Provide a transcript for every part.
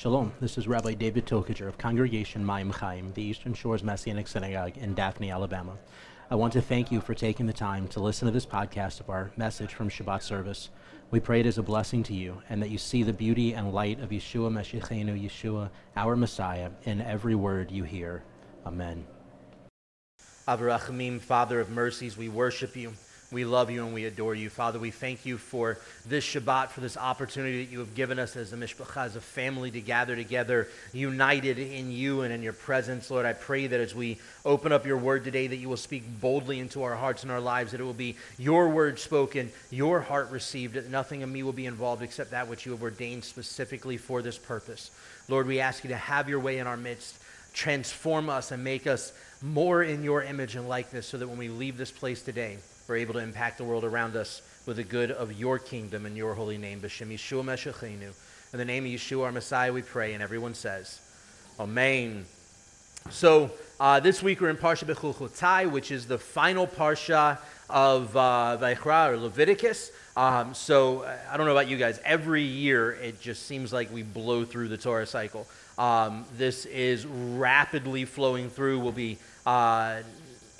Shalom, this is Rabbi David Tokajer of Congregation Mayim Chaim, the Eastern Shores Messianic Synagogue in Daphne, Alabama. I want to thank you for taking the time to listen to this podcast of our message from Shabbat service. We pray it is a blessing to you and that you see the beauty and light of Yeshua Meshichenu, Yeshua, our Messiah, in every word you hear. Amen. Av HaRachamim, Father of mercies, we worship you. We love you and we adore you. Father, we thank you for this Shabbat, for this opportunity that you have given us as a mishpacha, as a family to gather together, united in you and in your presence. Lord, I pray that as we open up your word today, that you will speak boldly into our hearts and our lives, that it will be your word spoken, your heart received, that nothing of me will be involved except that which you have ordained specifically for this purpose. Lord, we ask you to have your way in our midst, transform us and make us more in your image and likeness so that when we leave this place today, we're able to impact the world around us with the good of your kingdom and your holy name. B'Shem Yeshua Meshachenu. In the name of Yeshua, our Messiah, we pray, and everyone says, Amen. So uh, this week we're in Parsha Bechukotai, which is the final Parsha of uh, Vayikra or Leviticus. Um, so I don't know about you guys. Every year it just seems like we blow through the Torah cycle. Um, this is rapidly flowing through. We'll be uh,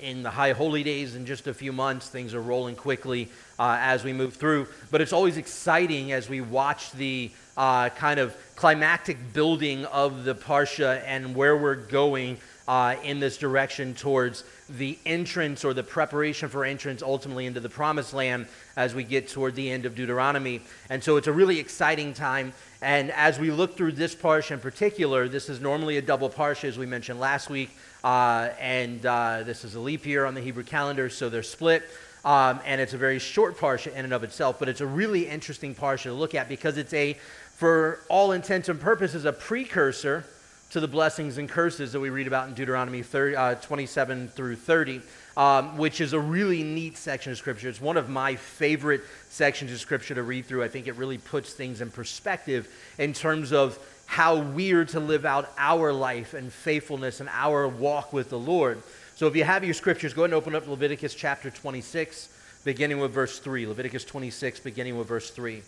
in the high holy days in just a few months. Things are rolling quickly uh, as we move through. But it's always exciting as we watch the uh, kind of climactic building of the Parsha and where we're going uh, in this direction towards the entrance or the preparation for entrance ultimately into the promised land as we get toward the end of Deuteronomy. And so it's a really exciting time. And as we look through this parsha in particular, this is normally a double parsha, as we mentioned last week. Uh, and uh, this is a leap year on the Hebrew calendar, so they're split. Um, and it's a very short parsha in and of itself, but it's a really interesting parsha to look at because it's a, for all intents and purposes, a precursor to the blessings and curses that we read about in Deuteronomy 30, uh, 27 through 30, um, which is a really neat section of Scripture. It's one of my favorite sections of Scripture to read through. I think it really puts things in perspective in terms of how we are to live out our life and faithfulness and our walk with the Lord. So if you have your scriptures, go ahead and open up Leviticus chapter 26, beginning with verse 3. Leviticus 26, beginning with verse 3. It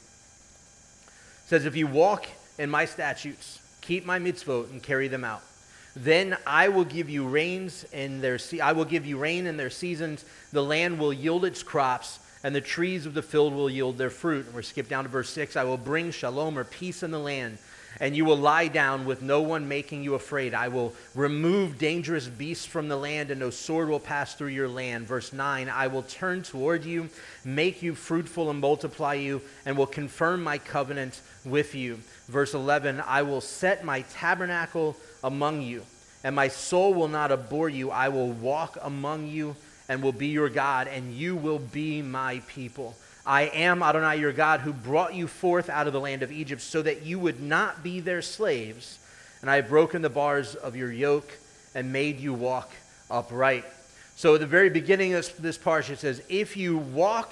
says, If you walk in my statutes, keep my mitzvot, and carry them out, then I will give you rains in their se- I will give you rain in their seasons. The land will yield its crops, and the trees of the field will yield their fruit. And we're skip down to verse 6. I will bring shalom or peace in the land and you will lie down with no one making you afraid. I will remove dangerous beasts from the land, and no sword will pass through your land. Verse 9 I will turn toward you, make you fruitful, and multiply you, and will confirm my covenant with you. Verse 11 I will set my tabernacle among you, and my soul will not abhor you. I will walk among you and will be your God, and you will be my people. I am Adonai your God who brought you forth out of the land of Egypt so that you would not be their slaves. And I have broken the bars of your yoke and made you walk upright. So at the very beginning of this parsha, it says, If you walk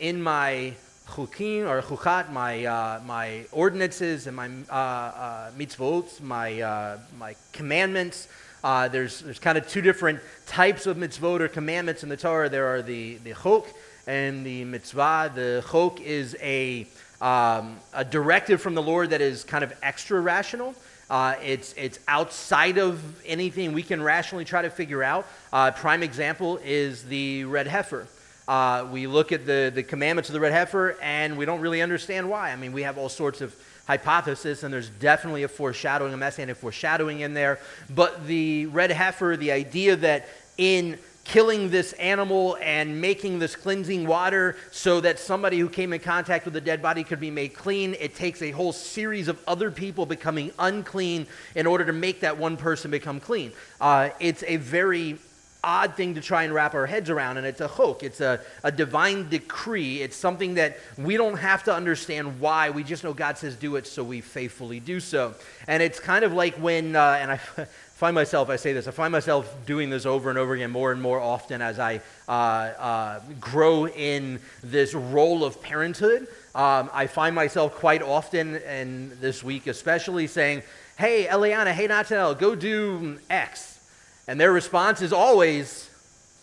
in my chukim or chukat, my, uh, my ordinances and my uh, uh, mitzvot, my, uh, my commandments, uh, there's, there's kind of two different types of mitzvot or commandments in the Torah. There are the, the chok, and the mitzvah. The chok is a, um, a directive from the Lord that is kind of extra rational. Uh, it's, it's outside of anything we can rationally try to figure out. Uh, prime example is the red heifer. Uh, we look at the, the commandments of the red heifer and we don't really understand why. I mean, we have all sorts of hypothesis, and there's definitely a foreshadowing, a messianic foreshadowing in there. But the red heifer, the idea that in killing this animal and making this cleansing water so that somebody who came in contact with the dead body could be made clean. It takes a whole series of other people becoming unclean in order to make that one person become clean. Uh, it's a very odd thing to try and wrap our heads around, and it's a chok. It's a, a divine decree. It's something that we don't have to understand why. We just know God says do it, so we faithfully do so. And it's kind of like when, uh, and I find myself, I say this, I find myself doing this over and over again more and more often as I uh, uh, grow in this role of parenthood. Um, I find myself quite often, and this week especially, saying, Hey, Eliana, hey, Natanel, go do X. And their response is always,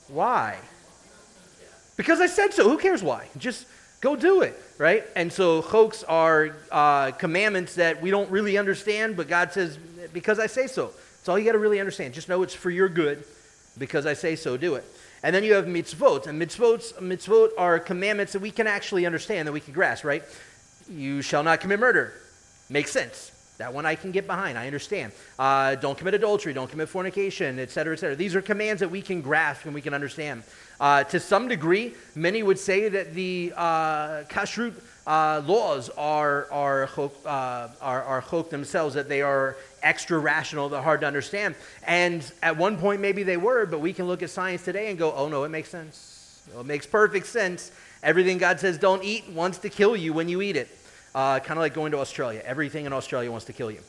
Why? Because I said so. Who cares why? Just Go do it, right? And so chokes are uh, commandments that we don't really understand, but God says, because I say so. It's all you got to really understand. Just know it's for your good. Because I say so, do it. And then you have mitzvot. And mitzvot, mitzvot are commandments that we can actually understand, that we can grasp, right? You shall not commit murder. Makes sense. That one I can get behind. I understand. Uh, don't commit adultery. Don't commit fornication, et cetera, et cetera. These are commands that we can grasp and we can understand. Uh, to some degree, many would say that the uh, kashrut uh, laws are, are, uh, are, are chok themselves, that they are extra rational, they're hard to understand. And at one point, maybe they were, but we can look at science today and go, oh no, it makes sense. It makes perfect sense. Everything God says don't eat wants to kill you when you eat it. Uh, kind of like going to Australia. Everything in Australia wants to kill you.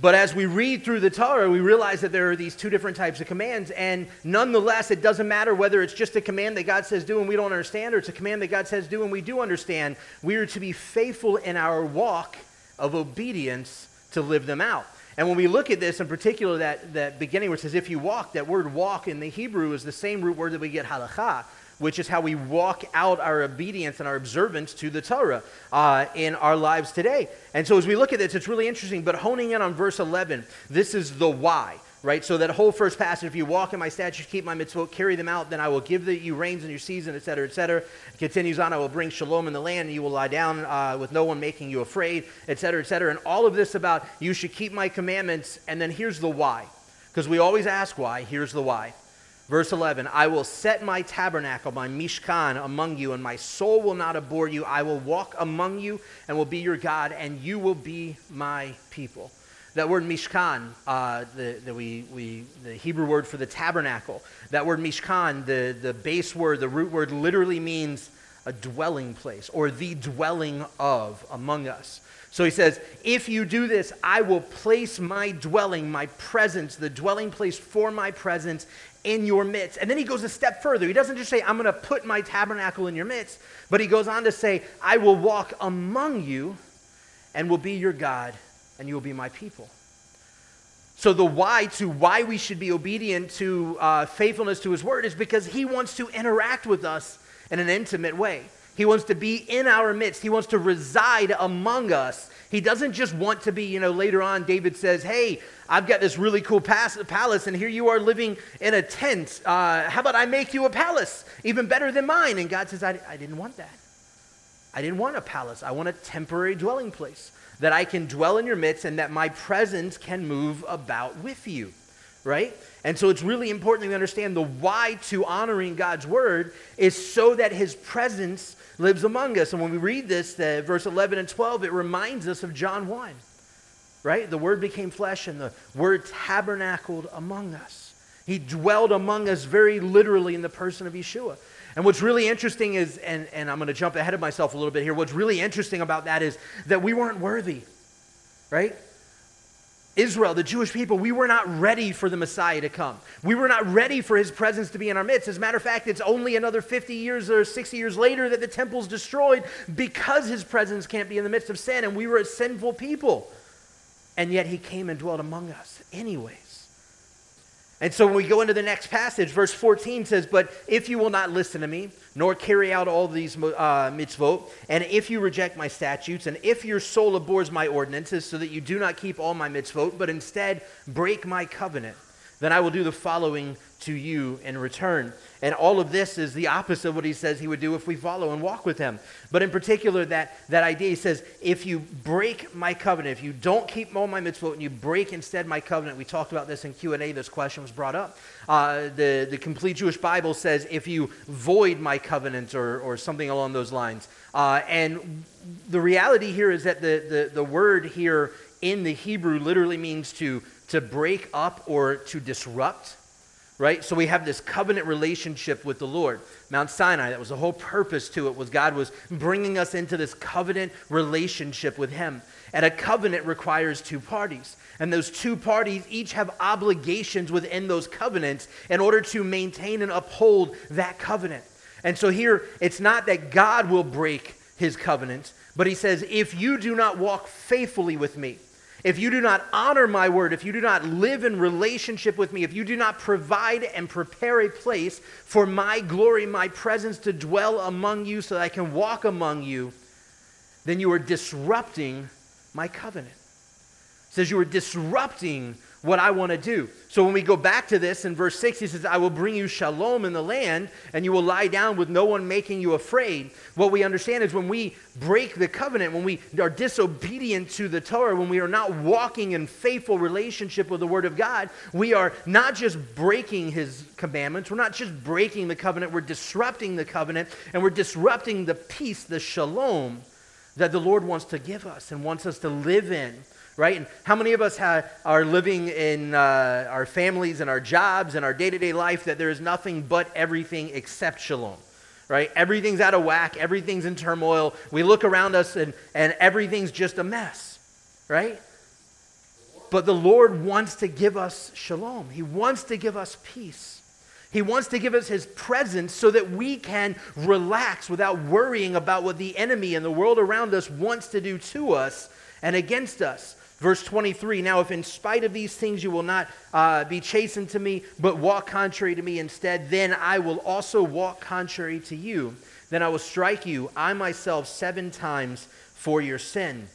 But as we read through the Torah, we realize that there are these two different types of commands. And nonetheless, it doesn't matter whether it's just a command that God says do and we don't understand, or it's a command that God says do and we do understand. We are to be faithful in our walk of obedience to live them out. And when we look at this, in particular, that, that beginning where it says, if you walk, that word walk in the Hebrew is the same root word that we get halakha, which is how we walk out our obedience and our observance to the Torah uh, in our lives today. And so as we look at this, it's really interesting. But honing in on verse 11, this is the why. Right, so that whole first passage, if you walk in my statutes, keep my mitzvot, carry them out, then I will give the, you rains in your season, etc., etc. Continues on, I will bring shalom in the land, and you will lie down uh, with no one making you afraid, etc., etc. And all of this about you should keep my commandments, and then here's the why. Because we always ask why, here's the why. Verse 11 I will set my tabernacle, my mishkan, among you, and my soul will not abhor you. I will walk among you and will be your God, and you will be my people. That word mishkan, uh, the, the, we, we, the Hebrew word for the tabernacle, that word mishkan, the, the base word, the root word, literally means a dwelling place or the dwelling of among us. So he says, If you do this, I will place my dwelling, my presence, the dwelling place for my presence in your midst. And then he goes a step further. He doesn't just say, I'm going to put my tabernacle in your midst, but he goes on to say, I will walk among you and will be your God, and you will be my people. So, the why to why we should be obedient to uh, faithfulness to his word is because he wants to interact with us in an intimate way. He wants to be in our midst. He wants to reside among us. He doesn't just want to be, you know, later on, David says, Hey, I've got this really cool palace, and here you are living in a tent. Uh, how about I make you a palace, even better than mine? And God says, I, I didn't want that. I didn't want a palace. I want a temporary dwelling place that I can dwell in your midst and that my presence can move about with you, right? And so it's really important that we understand the why to honoring God's word is so that his presence lives among us. And when we read this, the, verse 11 and 12, it reminds us of John 1, right? The Word became flesh and the Word tabernacled among us. He dwelled among us very literally in the person of Yeshua. And what's really interesting is, and, and I'm going to jump ahead of myself a little bit here, what's really interesting about that is that we weren't worthy, right? Israel, the Jewish people, we were not ready for the Messiah to come. We were not ready for his presence to be in our midst. As a matter of fact, it's only another 50 years or 60 years later that the temple's destroyed because his presence can't be in the midst of sin, and we were a sinful people. And yet he came and dwelt among us, anyways. And so when we go into the next passage, verse 14 says, But if you will not listen to me, nor carry out all these uh, mitzvot, and if you reject my statutes, and if your soul abhors my ordinances, so that you do not keep all my mitzvot, but instead break my covenant, then I will do the following to you in return. And all of this is the opposite of what he says he would do if we follow and walk with him. But in particular, that, that idea, he says, if you break my covenant, if you don't keep all my mitzvot and you break instead my covenant, we talked about this in Q&A, this question was brought up. Uh, the, the complete Jewish Bible says, if you void my covenant or, or something along those lines. Uh, and the reality here is that the, the, the word here in the Hebrew literally means to, to break up or to disrupt right? So we have this covenant relationship with the Lord. Mount Sinai, that was the whole purpose to it, was God was bringing us into this covenant relationship with Him. And a covenant requires two parties. And those two parties each have obligations within those covenants in order to maintain and uphold that covenant. And so here, it's not that God will break his covenant, but he says, if you do not walk faithfully with me, if you do not honor my word, if you do not live in relationship with me, if you do not provide and prepare a place for my glory, my presence to dwell among you so that I can walk among you, then you are disrupting my covenant. It says you are disrupting what I want to do. So when we go back to this in verse 6, he says, I will bring you shalom in the land, and you will lie down with no one making you afraid. What we understand is when we break the covenant, when we are disobedient to the Torah, when we are not walking in faithful relationship with the Word of God, we are not just breaking His commandments, we're not just breaking the covenant, we're disrupting the covenant, and we're disrupting the peace, the shalom that the Lord wants to give us and wants us to live in right? And how many of us are living in uh, our families and our jobs and our day to day life that there is nothing but everything except shalom, right? Everything's out of whack, everything's in turmoil. We look around us and, and everything's just a mess, right? But the Lord wants to give us shalom, He wants to give us peace. He wants to give us his presence so that we can relax without worrying about what the enemy and the world around us wants to do to us and against us. Verse 23 Now, if in spite of these things you will not uh, be chastened to me, but walk contrary to me instead, then I will also walk contrary to you. Then I will strike you, I myself, seven times for your sin.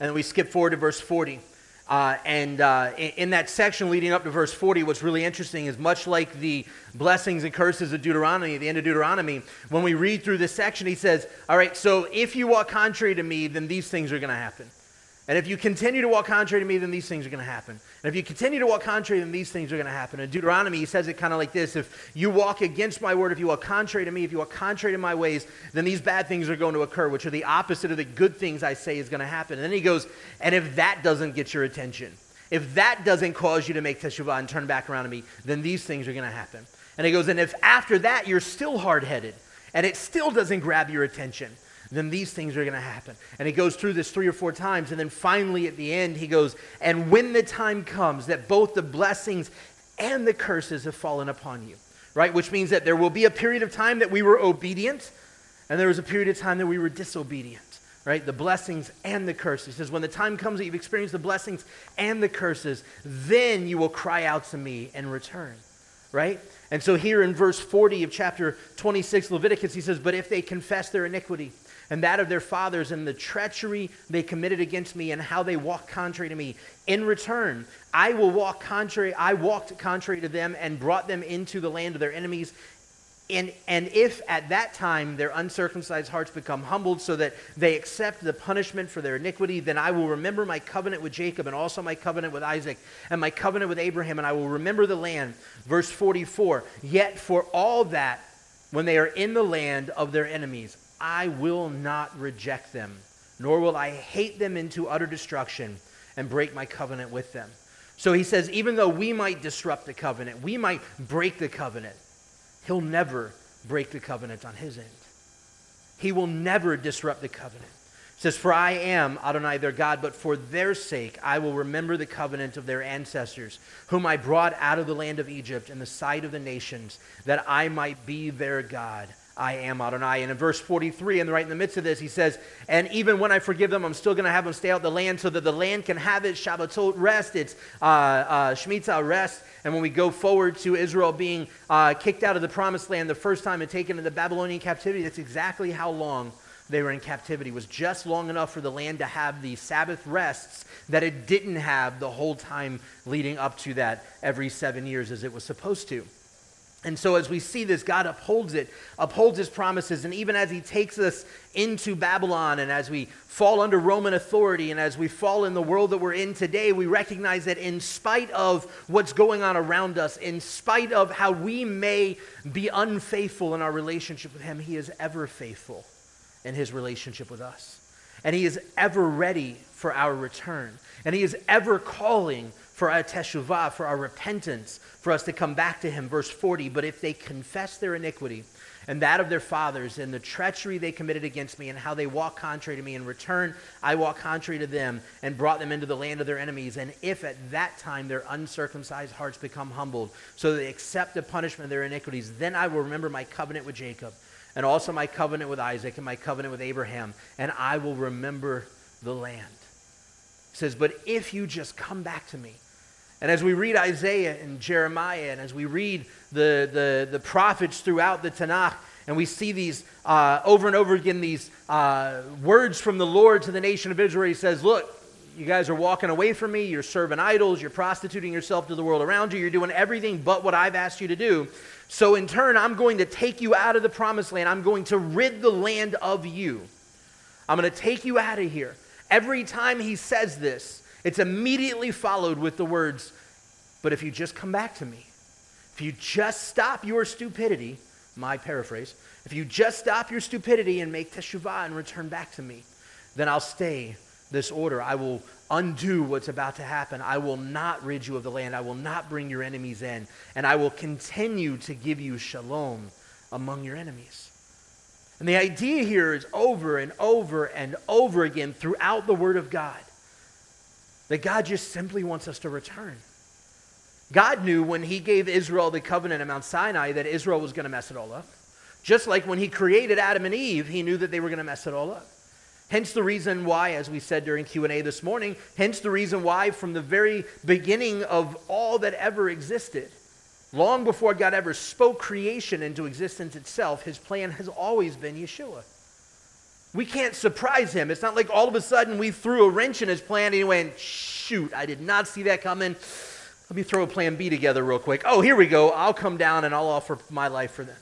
And then we skip forward to verse 40. Uh, and uh, in, that section leading up to verse 40, what's really interesting is much like the blessings and curses of Deuteronomy, the end of Deuteronomy, when we read through this section, he says, All right, so if you walk contrary to me, then these things are going to happen. And if you continue to walk contrary to me, then these things are going to happen. And if you continue to walk contrary, then these things are going to happen. In Deuteronomy, he says it kind of like this If you walk against my word, if you walk contrary to me, if you walk contrary to my ways, then these bad things are going to occur, which are the opposite of the good things I say is going to happen. And then he goes, And if that doesn't get your attention, if that doesn't cause you to make teshuvah and turn back around to me, then these things are going to happen. And he goes, And if after that you're still hard headed and it still doesn't grab your attention, then these things are going to happen. And he goes through this three or four times. And then finally at the end, he goes, And when the time comes that both the blessings and the curses have fallen upon you, right? Which means that there will be a period of time that we were obedient, and there was a period of time that we were disobedient. Right? The blessings and the curses. He says, when the time comes that you've experienced the blessings and the curses, then you will cry out to me and return. Right? And so here in verse 40 of chapter 26 Leviticus, he says, But if they confess their iniquity, and that of their fathers and the treachery they committed against me and how they walked contrary to me. In return, I will walk contrary. I walked contrary to them and brought them into the land of their enemies. And, and if at that time their uncircumcised hearts become humbled so that they accept the punishment for their iniquity, then I will remember my covenant with Jacob and also my covenant with Isaac and my covenant with Abraham, and I will remember the land. Verse 44 Yet for all that, when they are in the land of their enemies, I will not reject them, nor will I hate them into utter destruction and break my covenant with them. So he says, even though we might disrupt the covenant, we might break the covenant, he'll never break the covenant on his end. He will never disrupt the covenant. It says, For I am Adonai their God, but for their sake I will remember the covenant of their ancestors, whom I brought out of the land of Egypt in the sight of the nations, that I might be their God. I am Adonai. And in verse 43, and right in the midst of this, he says, And even when I forgive them, I'm still going to have them stay out the land so that the land can have its Shabbatot rest, its uh, uh, Shemitah rest. And when we go forward to Israel being uh, kicked out of the promised land the first time and taken into the Babylonian captivity, that's exactly how long they were in captivity. It was just long enough for the land to have the Sabbath rests that it didn't have the whole time leading up to that every seven years as it was supposed to. And so, as we see this, God upholds it, upholds his promises. And even as he takes us into Babylon and as we fall under Roman authority and as we fall in the world that we're in today, we recognize that in spite of what's going on around us, in spite of how we may be unfaithful in our relationship with him, he is ever faithful in his relationship with us. And he is ever ready for our return. And he is ever calling for our teshuvah, for our repentance, for us to come back to him. Verse 40 But if they confess their iniquity and that of their fathers, and the treachery they committed against me, and how they walk contrary to me, in return I walk contrary to them, and brought them into the land of their enemies, and if at that time their uncircumcised hearts become humbled, so they accept the punishment of their iniquities, then I will remember my covenant with Jacob, and also my covenant with Isaac, and my covenant with Abraham, and I will remember the land. says, But if you just come back to me. And as we read Isaiah and Jeremiah, and as we read the, the, the prophets throughout the Tanakh, and we see these uh, over and over again, these uh, words from the Lord to the nation of Israel. He says, Look, you guys are walking away from me. You're serving idols. You're prostituting yourself to the world around you. You're doing everything but what I've asked you to do. So, in turn, I'm going to take you out of the promised land. I'm going to rid the land of you. I'm going to take you out of here. Every time he says this, it's immediately followed with the words, But if you just come back to me, if you just stop your stupidity, my paraphrase, if you just stop your stupidity and make teshuvah and return back to me, then I'll stay this order. I will undo what's about to happen. I will not rid you of the land. I will not bring your enemies in. And I will continue to give you shalom among your enemies. And the idea here is over and over and over again throughout the Word of God that God just simply wants us to return. God knew when He gave Israel the covenant at Mount Sinai that Israel was going to mess it all up. Just like when He created Adam and Eve, He knew that they were going to mess it all up. Hence the reason why, as we said during Q&A this morning, hence the reason why from the very beginning of all that ever existed, long before God ever spoke creation into existence itself, his plan has always been Yeshua. We can't surprise him. It's not like all of a sudden we threw a wrench in his plan and he went, shoot, I did not see that coming. Let me throw a plan B together real quick. Oh, here we go. I'll come down and I'll offer my life for them.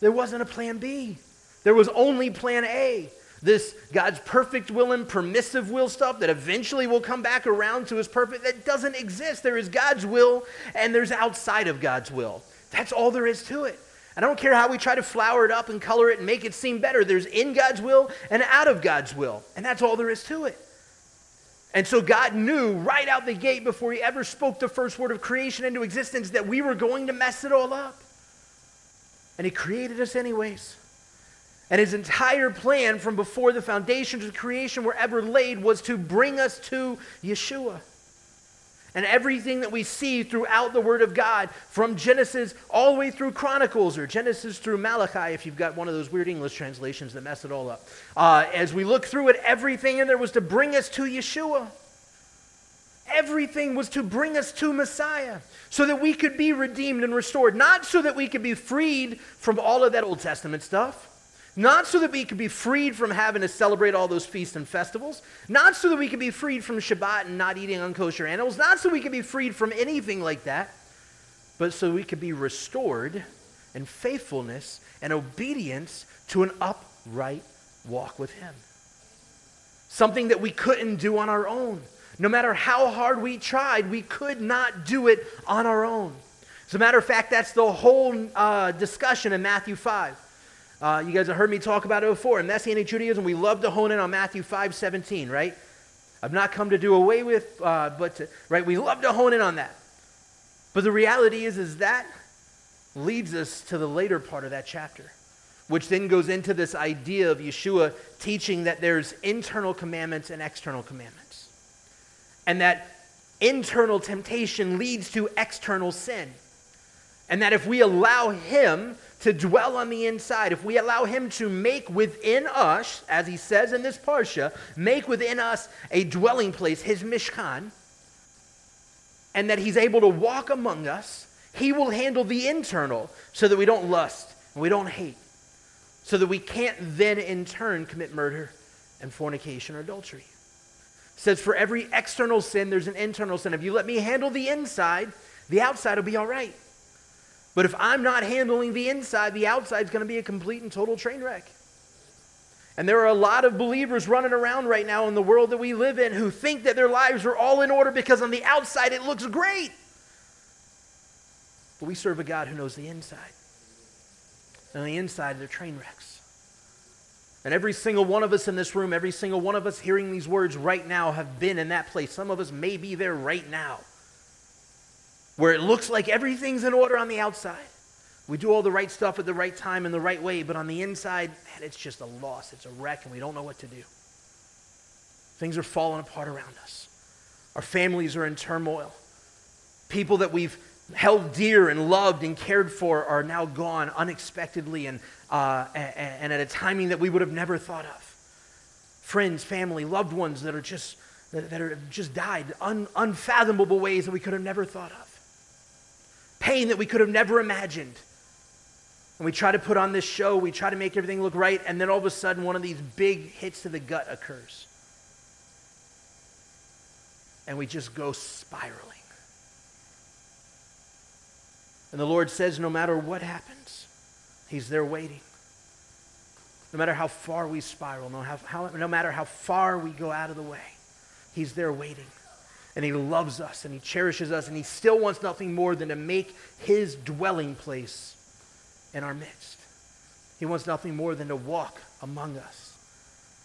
There wasn't a plan B. There was only plan A this God's perfect will and permissive will stuff that eventually will come back around to his perfect, that doesn't exist. There is God's will and there's outside of God's will. That's all there is to it. I don't care how we try to flower it up and color it and make it seem better. There's in God's will and out of God's will. And that's all there is to it. And so God knew right out the gate before he ever spoke the first word of creation into existence that we were going to mess it all up. And he created us anyways. And his entire plan from before the foundations of creation were ever laid was to bring us to Yeshua. And everything that we see throughout the Word of God, from Genesis all the way through Chronicles, or Genesis through Malachi, if you've got one of those weird English translations that mess it all up, uh, as we look through it, everything in there was to bring us to Yeshua. Everything was to bring us to Messiah so that we could be redeemed and restored, not so that we could be freed from all of that Old Testament stuff not so that we could be freed from having to celebrate all those feasts and festivals. Not so that we could be freed from Shabbat and not eating unkosher animals. Not so we could be freed from anything like that. But so we could be restored in faithfulness and obedience to an upright walk with Him. Something that we couldn't do on our own. No matter how hard we tried, we could not do it on our own. As a matter of fact, that's the whole uh, discussion in Matthew 5. Uh, you guys have heard me talk about it before. In Messianic Judaism, we love to hone in on Matthew 5 17, right? I've not come to do away with, uh, but, to, right? We love to hone in on that. But the reality is, is that leads us to the later part of that chapter, which then goes into this idea of Yeshua teaching that there's internal commandments and external commandments. And that internal temptation leads to external sin. And that if we allow Him to dwell on the inside, if we allow Him to make within us, as He says in this Parsha, make within us a dwelling place, His Mishkan, and that He's able to walk among us, He will handle the internal so that we don't lust and we don't hate, so that we can't then in turn commit murder and fornication or adultery. It says, For every external sin, there's an internal sin. If you let me handle the inside, the outside will be all right. But if I'm not handling the inside, the outside is going to be a complete and total train wreck. And there are a lot of believers running around right now in the world that we live in who think that their lives are all in order because on the outside it looks great. But we serve a God who knows the inside. And on the inside, they're train wrecks. And every single one of us in this room, every single one of us hearing these words right now have been in that place. Some of us may be there right now where it looks like everything's in order on the outside. We do all the right stuff at the right time in the right way, but on the inside, man, it's just a loss. It's a wreck, and we don't know what to do. Things are falling apart around us. Our families are in turmoil. People that we've held dear and loved and cared for are now gone unexpectedly and, uh, and, and at a timing that we would have never thought of. Friends, family, loved ones that are just that, that are just died, un, unfathomable ways that we could have never thought of, pain that we could have never imagined. And we try to put on this show, we try to make everything look right, and then all of a sudden one of these big hits to the gut occurs. And we just go spiraling. And the Lord says, no matter what happens, He's there waiting. No matter how far we spiral, no, how, how, no matter how far we go out of the way, He's there waiting. And He loves us and He cherishes us, and He still wants nothing more than to make His dwelling place in our midst. He wants nothing more than to walk among us.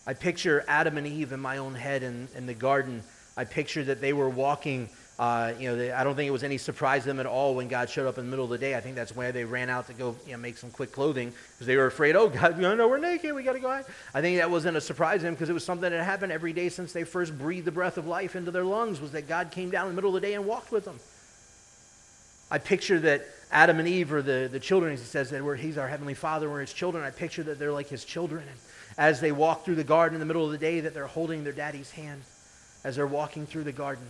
I picture Adam and Eve in my own head in, in the garden. I picture that they were walking uh, you know, they, I don't think it was any surprise to them at all when God showed up in the middle of the day. I think that's why they ran out to go you know, make some quick clothing because they were afraid, oh, God, you know, we're naked. We got to go out. I think that wasn't a surprise to them because it was something that happened every day since they first breathed the breath of life into their lungs was that God came down in the middle of the day and walked with them. I picture that Adam and Eve are the, the children. He says that we're, he's our heavenly father, we're his children. I picture that they're like his children. And as they walk through the garden in the middle of the day, that they're holding their daddy's hand as they're walking through the garden.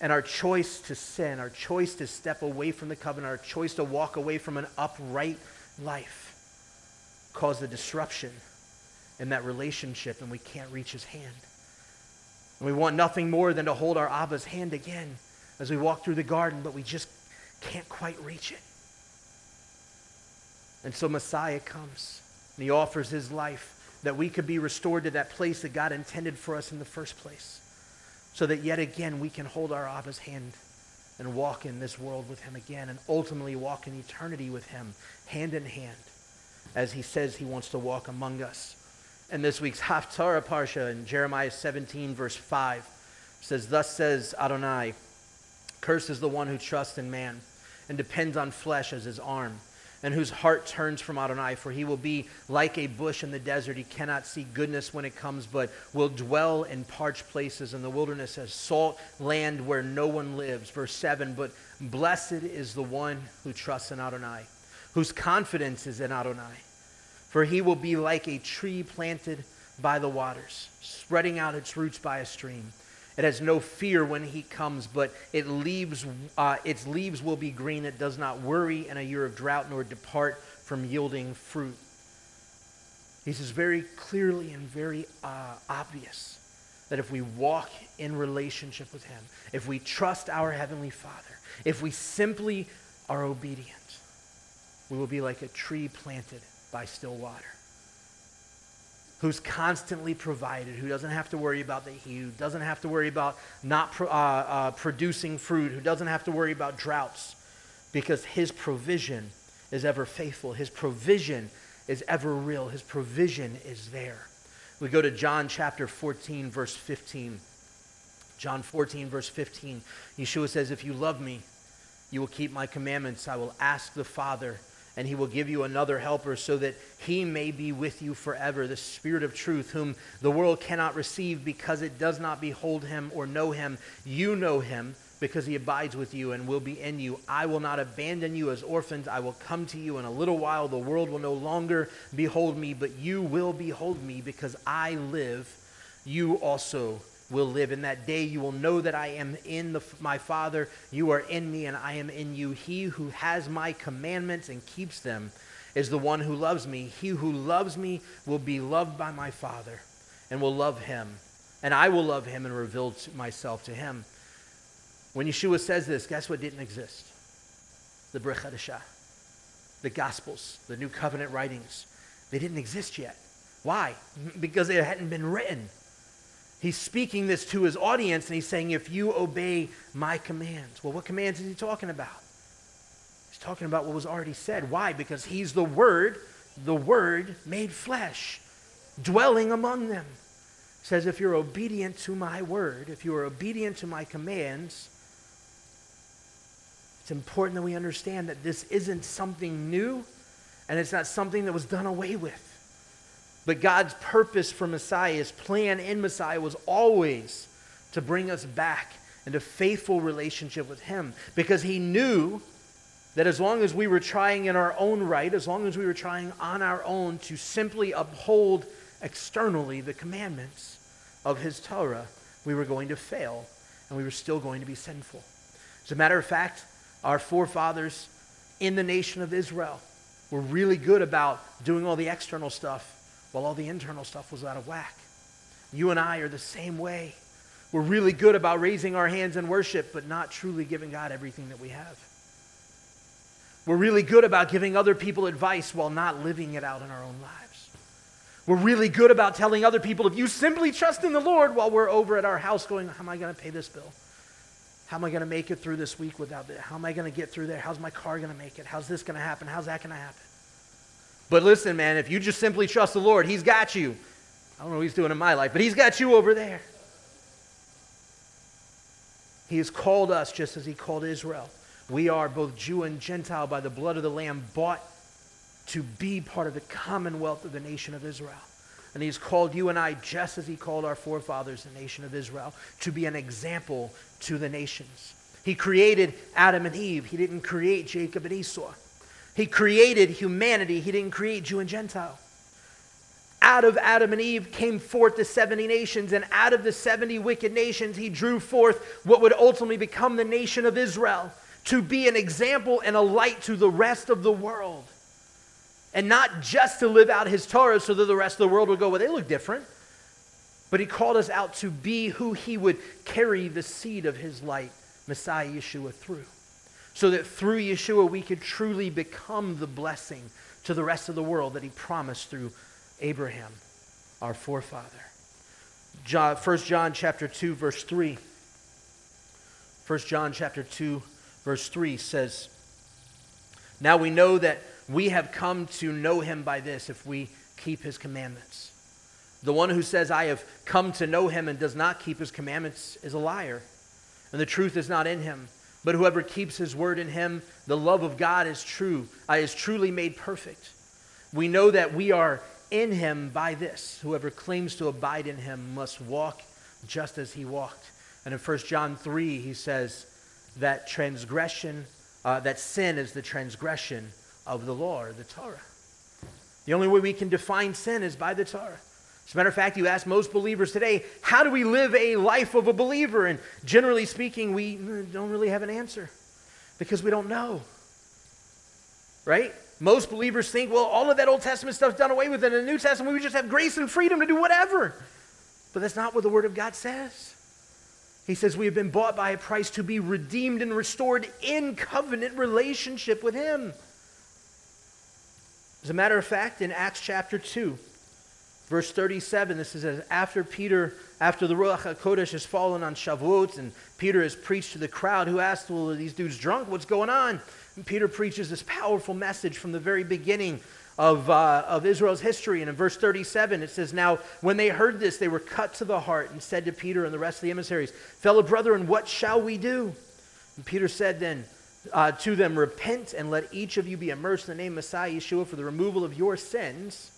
And our choice to sin, our choice to step away from the covenant, our choice to walk away from an upright life caused a disruption in that relationship, and we can't reach his hand. And we want nothing more than to hold our Abba's hand again as we walk through the garden, but we just can't quite reach it. And so Messiah comes, and he offers his life that we could be restored to that place that God intended for us in the first place so that yet again we can hold our Abba's hand and walk in this world with him again and ultimately walk in eternity with him hand in hand as he says he wants to walk among us. And this week's Haftarah Parsha in Jeremiah 17 verse 5 says, Thus says Adonai, Cursed is the one who trusts in man and depends on flesh as his arm and whose heart turns from Adonai, for he will be like a bush in the desert. He cannot see goodness when it comes, but will dwell in parched places in the wilderness as salt land where no one lives. Verse 7 But blessed is the one who trusts in Adonai, whose confidence is in Adonai. For he will be like a tree planted by the waters, spreading out its roots by a stream. It has no fear when he comes, but it leaves, uh, its leaves will be green. It does not worry in a year of drought, nor depart from yielding fruit. He says very clearly and very uh, obvious that if we walk in relationship with him, if we trust our Heavenly Father, if we simply are obedient, we will be like a tree planted by still water who's constantly provided, who doesn't have to worry about the heat, who doesn't have to worry about not pro- uh, uh, producing fruit, who doesn't have to worry about droughts, because his provision is ever faithful. His provision is ever real. His provision is there. We go to John chapter 14, verse 15. John 14, verse 15. Yeshua says, If you love me, you will keep my commandments. I will ask the Father and he will give you another helper so that he may be with you forever, the Spirit of truth, whom the world cannot receive because it does not behold him or know him. You know him because he abides with you and will be in you. I will not abandon you as orphans. I will come to you in a little while. The world will no longer behold me, but you will behold me because I live. You also will live. In that day you will know that I am in the, my Father, you are in me, and I am in you. He who has my commandments and keeps them is the one who loves me. He who loves me will be loved by my Father and will love him. And I will love him and reveal myself to him. When Yeshua says this, guess what didn't exist? The Brit the Gospels, the New Covenant writings. They didn't exist yet. Why? Because they hadn't been written. He's speaking this to his audience and he's saying, If you obey my commands. Well, what commands is he talking about? He's talking about what was already said. Why? Because he's the Word, the Word made flesh, dwelling among them. He says, If you're obedient to my word, if you are obedient to my commands, it's important that we understand that this isn't something new and it's not something that was done away with. But God's purpose for Messiah, his plan in Messiah was always to bring us back into faithful relationship with him because he knew that as long as we were trying in our own right, as long as we were trying on our own to simply uphold externally the commandments of his Torah, we were going to fail and we were still going to be sinful. As a matter of fact, our forefathers in the nation of Israel were really good about doing all the external stuff while all the internal stuff was out of whack. You and I are the same way. We're really good about raising our hands in worship, but not truly giving God everything that we have. We're really good about giving other people advice while not living it out in our own lives. We're really good about telling other people if you simply trust in the Lord while we're over at our house going, How am I going to pay this bill? How am I going to make it through this week without it? How am I going to get through there? How's my car going to make it? How's this going to happen? How's that going to happen? But listen, man, if you just simply trust the Lord, He's got you. I don't know what He's doing in my life, but He's got you over there. He has called us just as He called Israel. We are both Jew and Gentile by the blood of the Lamb, bought to be part of the commonwealth of the nation of Israel. And he's called you and I, just as he called our forefathers, the nation of Israel, to be an example to the nations. He created Adam and Eve. He didn't create Jacob and Esau. He created humanity. He didn't create Jew and Gentile. Out of Adam and Eve came forth the 70 nations, and out of the 70 wicked nations, he drew forth what would ultimately become the nation of Israel to be an example and a light to the rest of the world. And not just to live out his Torah so that the rest of the world would go, well, they look different. But he called us out to be who he would carry the seed of his light, Messiah Yeshua, through. So that through Yeshua we could truly become the blessing to the rest of the world that he promised through Abraham, our forefather. John, 1 John chapter 2, verse 3. 1 John chapter 2, verse 3 says, Now we know that we have come to know him by this if we keep his commandments. The one who says, I have come to know him and does not keep his commandments is a liar, and the truth is not in him. But whoever keeps his word in him, the love of God is true, uh, is truly made perfect. We know that we are in him by this. Whoever claims to abide in him must walk just as he walked. And in 1 John 3, he says that transgression, uh, that sin is the transgression of the law or the Torah. The only way we can define sin is by the Torah. As a matter of fact, you ask most believers today, how do we live a life of a believer? And generally speaking, we uh, don't really have an answer because we don't know. Right? Most believers think, well, all of that Old Testament stuff's done away with. And in the New Testament, we just have grace and freedom to do whatever. But that's not what the Word of God says. He says we have been bought by a price to be redeemed and restored in covenant relationship with Him. As a matter of fact, in Acts chapter 2, verse 37, this is after Peter, after the Ruach HaKodesh has fallen on Shavuot, and Peter has preached to the crowd who asked, Well, are these dudes drunk? What's going on? And Peter preaches this powerful message from the very beginning of, uh, of Israel's history. And in verse 37, it says, Now, when they heard this, they were cut to the heart and said to Peter and the rest of the emissaries, Fellow brethren, what shall we do? And Peter said then, uh, to them, Repent and let each of you be immersed in the name of Messiah Yeshua for the removal of your sins,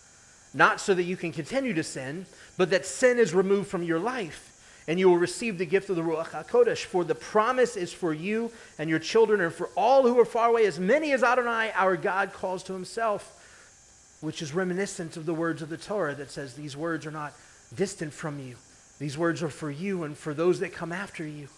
not so that you can continue to sin, but that sin is removed from your life, and you will receive the gift of the Ruach HaKodesh. For the promise is for you and your children, and for all who are far away, as many as Adonai, our God, calls to himself, which is reminiscent of the words of the Torah that says, These words are not distant from you. These words are for you and for those that come after you.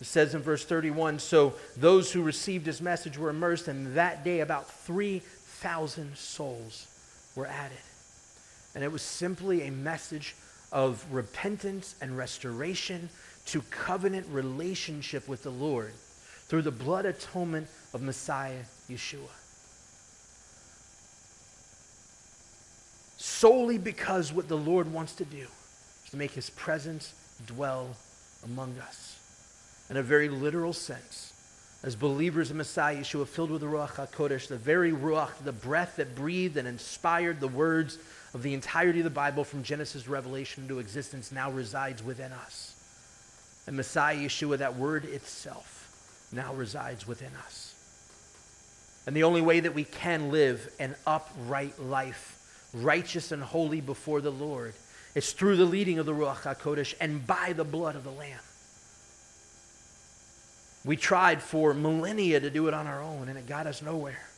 It says in verse 31 So those who received his message were immersed, and that day about 3,000 souls were added. And it was simply a message of repentance and restoration to covenant relationship with the Lord through the blood atonement of Messiah Yeshua. Solely because what the Lord wants to do is to make his presence dwell among us in a very literal sense. As believers in Messiah Yeshua, filled with the Ruach HaKodesh, the very Ruach, the breath that breathed and inspired the words of the entirety of the Bible from Genesis to Revelation into existence, now resides within us. And Messiah Yeshua, that word itself, now resides within us. And the only way that we can live an upright life, righteous and holy before the Lord, is through the leading of the Ruach HaKodesh and by the blood of the Lamb. We tried for millennia to do it on our own, and it got us nowhere.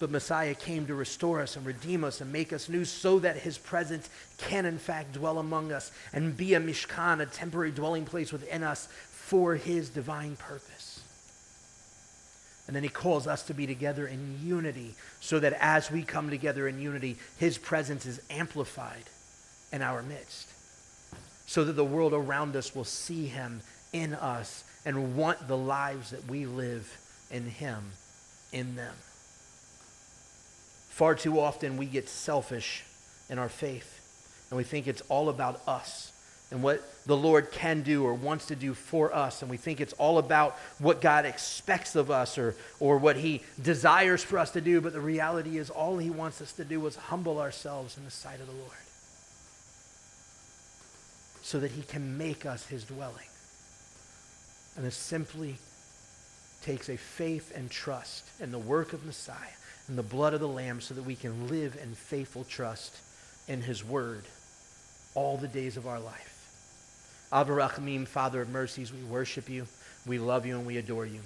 but Messiah came to restore us and redeem us and make us new so that his presence can, in fact, dwell among us and be a mishkan, a temporary dwelling place within us for his divine purpose. And then he calls us to be together in unity so that as we come together in unity, his presence is amplified in our midst. So that the world around us will see him in us and want the lives that we live in him in them. Far too often we get selfish in our faith and we think it's all about us and what the Lord can do or wants to do for us. And we think it's all about what God expects of us or, or what He desires for us to do. But the reality is, all He wants us to do is humble ourselves in the sight of the Lord so that He can make us His dwelling. And it simply takes a faith and trust in the work of Messiah and the blood of the Lamb so that we can live in faithful trust in His Word all the days of our life. Av HaRachamim, Father of mercies, we worship you, we love you, and we adore you.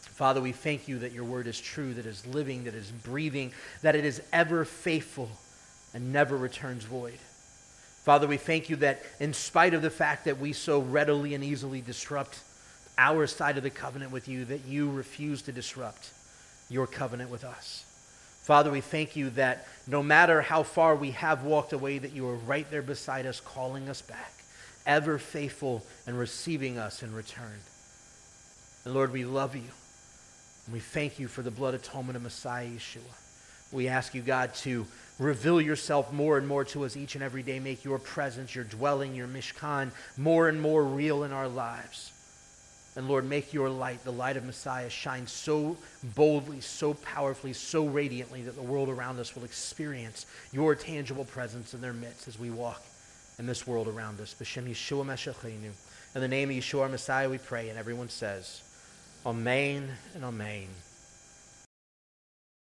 Father, we thank you that your word is true, that is living, that is breathing, that it is ever faithful and never returns void. Father, we thank you that in spite of the fact that we so readily and easily disrupt our side of the covenant with you, that you refuse to disrupt your covenant with us. Father, we thank you that no matter how far we have walked away, that you are right there beside us, calling us back ever faithful and receiving us in return. And Lord, we love you. And we thank you for the blood atonement of Messiah Yeshua. We ask you, God, to reveal yourself more and more to us each and every day. Make your presence, your dwelling, your mishkan more and more real in our lives. And Lord, make your light, the light of Messiah, shine so boldly, so powerfully, so radiantly that the world around us will experience your tangible presence in their midst as we walk in this world around us. B'Shem Yeshua Meshachinu. In the name of Yeshua Messiah we pray, and everyone says, Amen and Amen.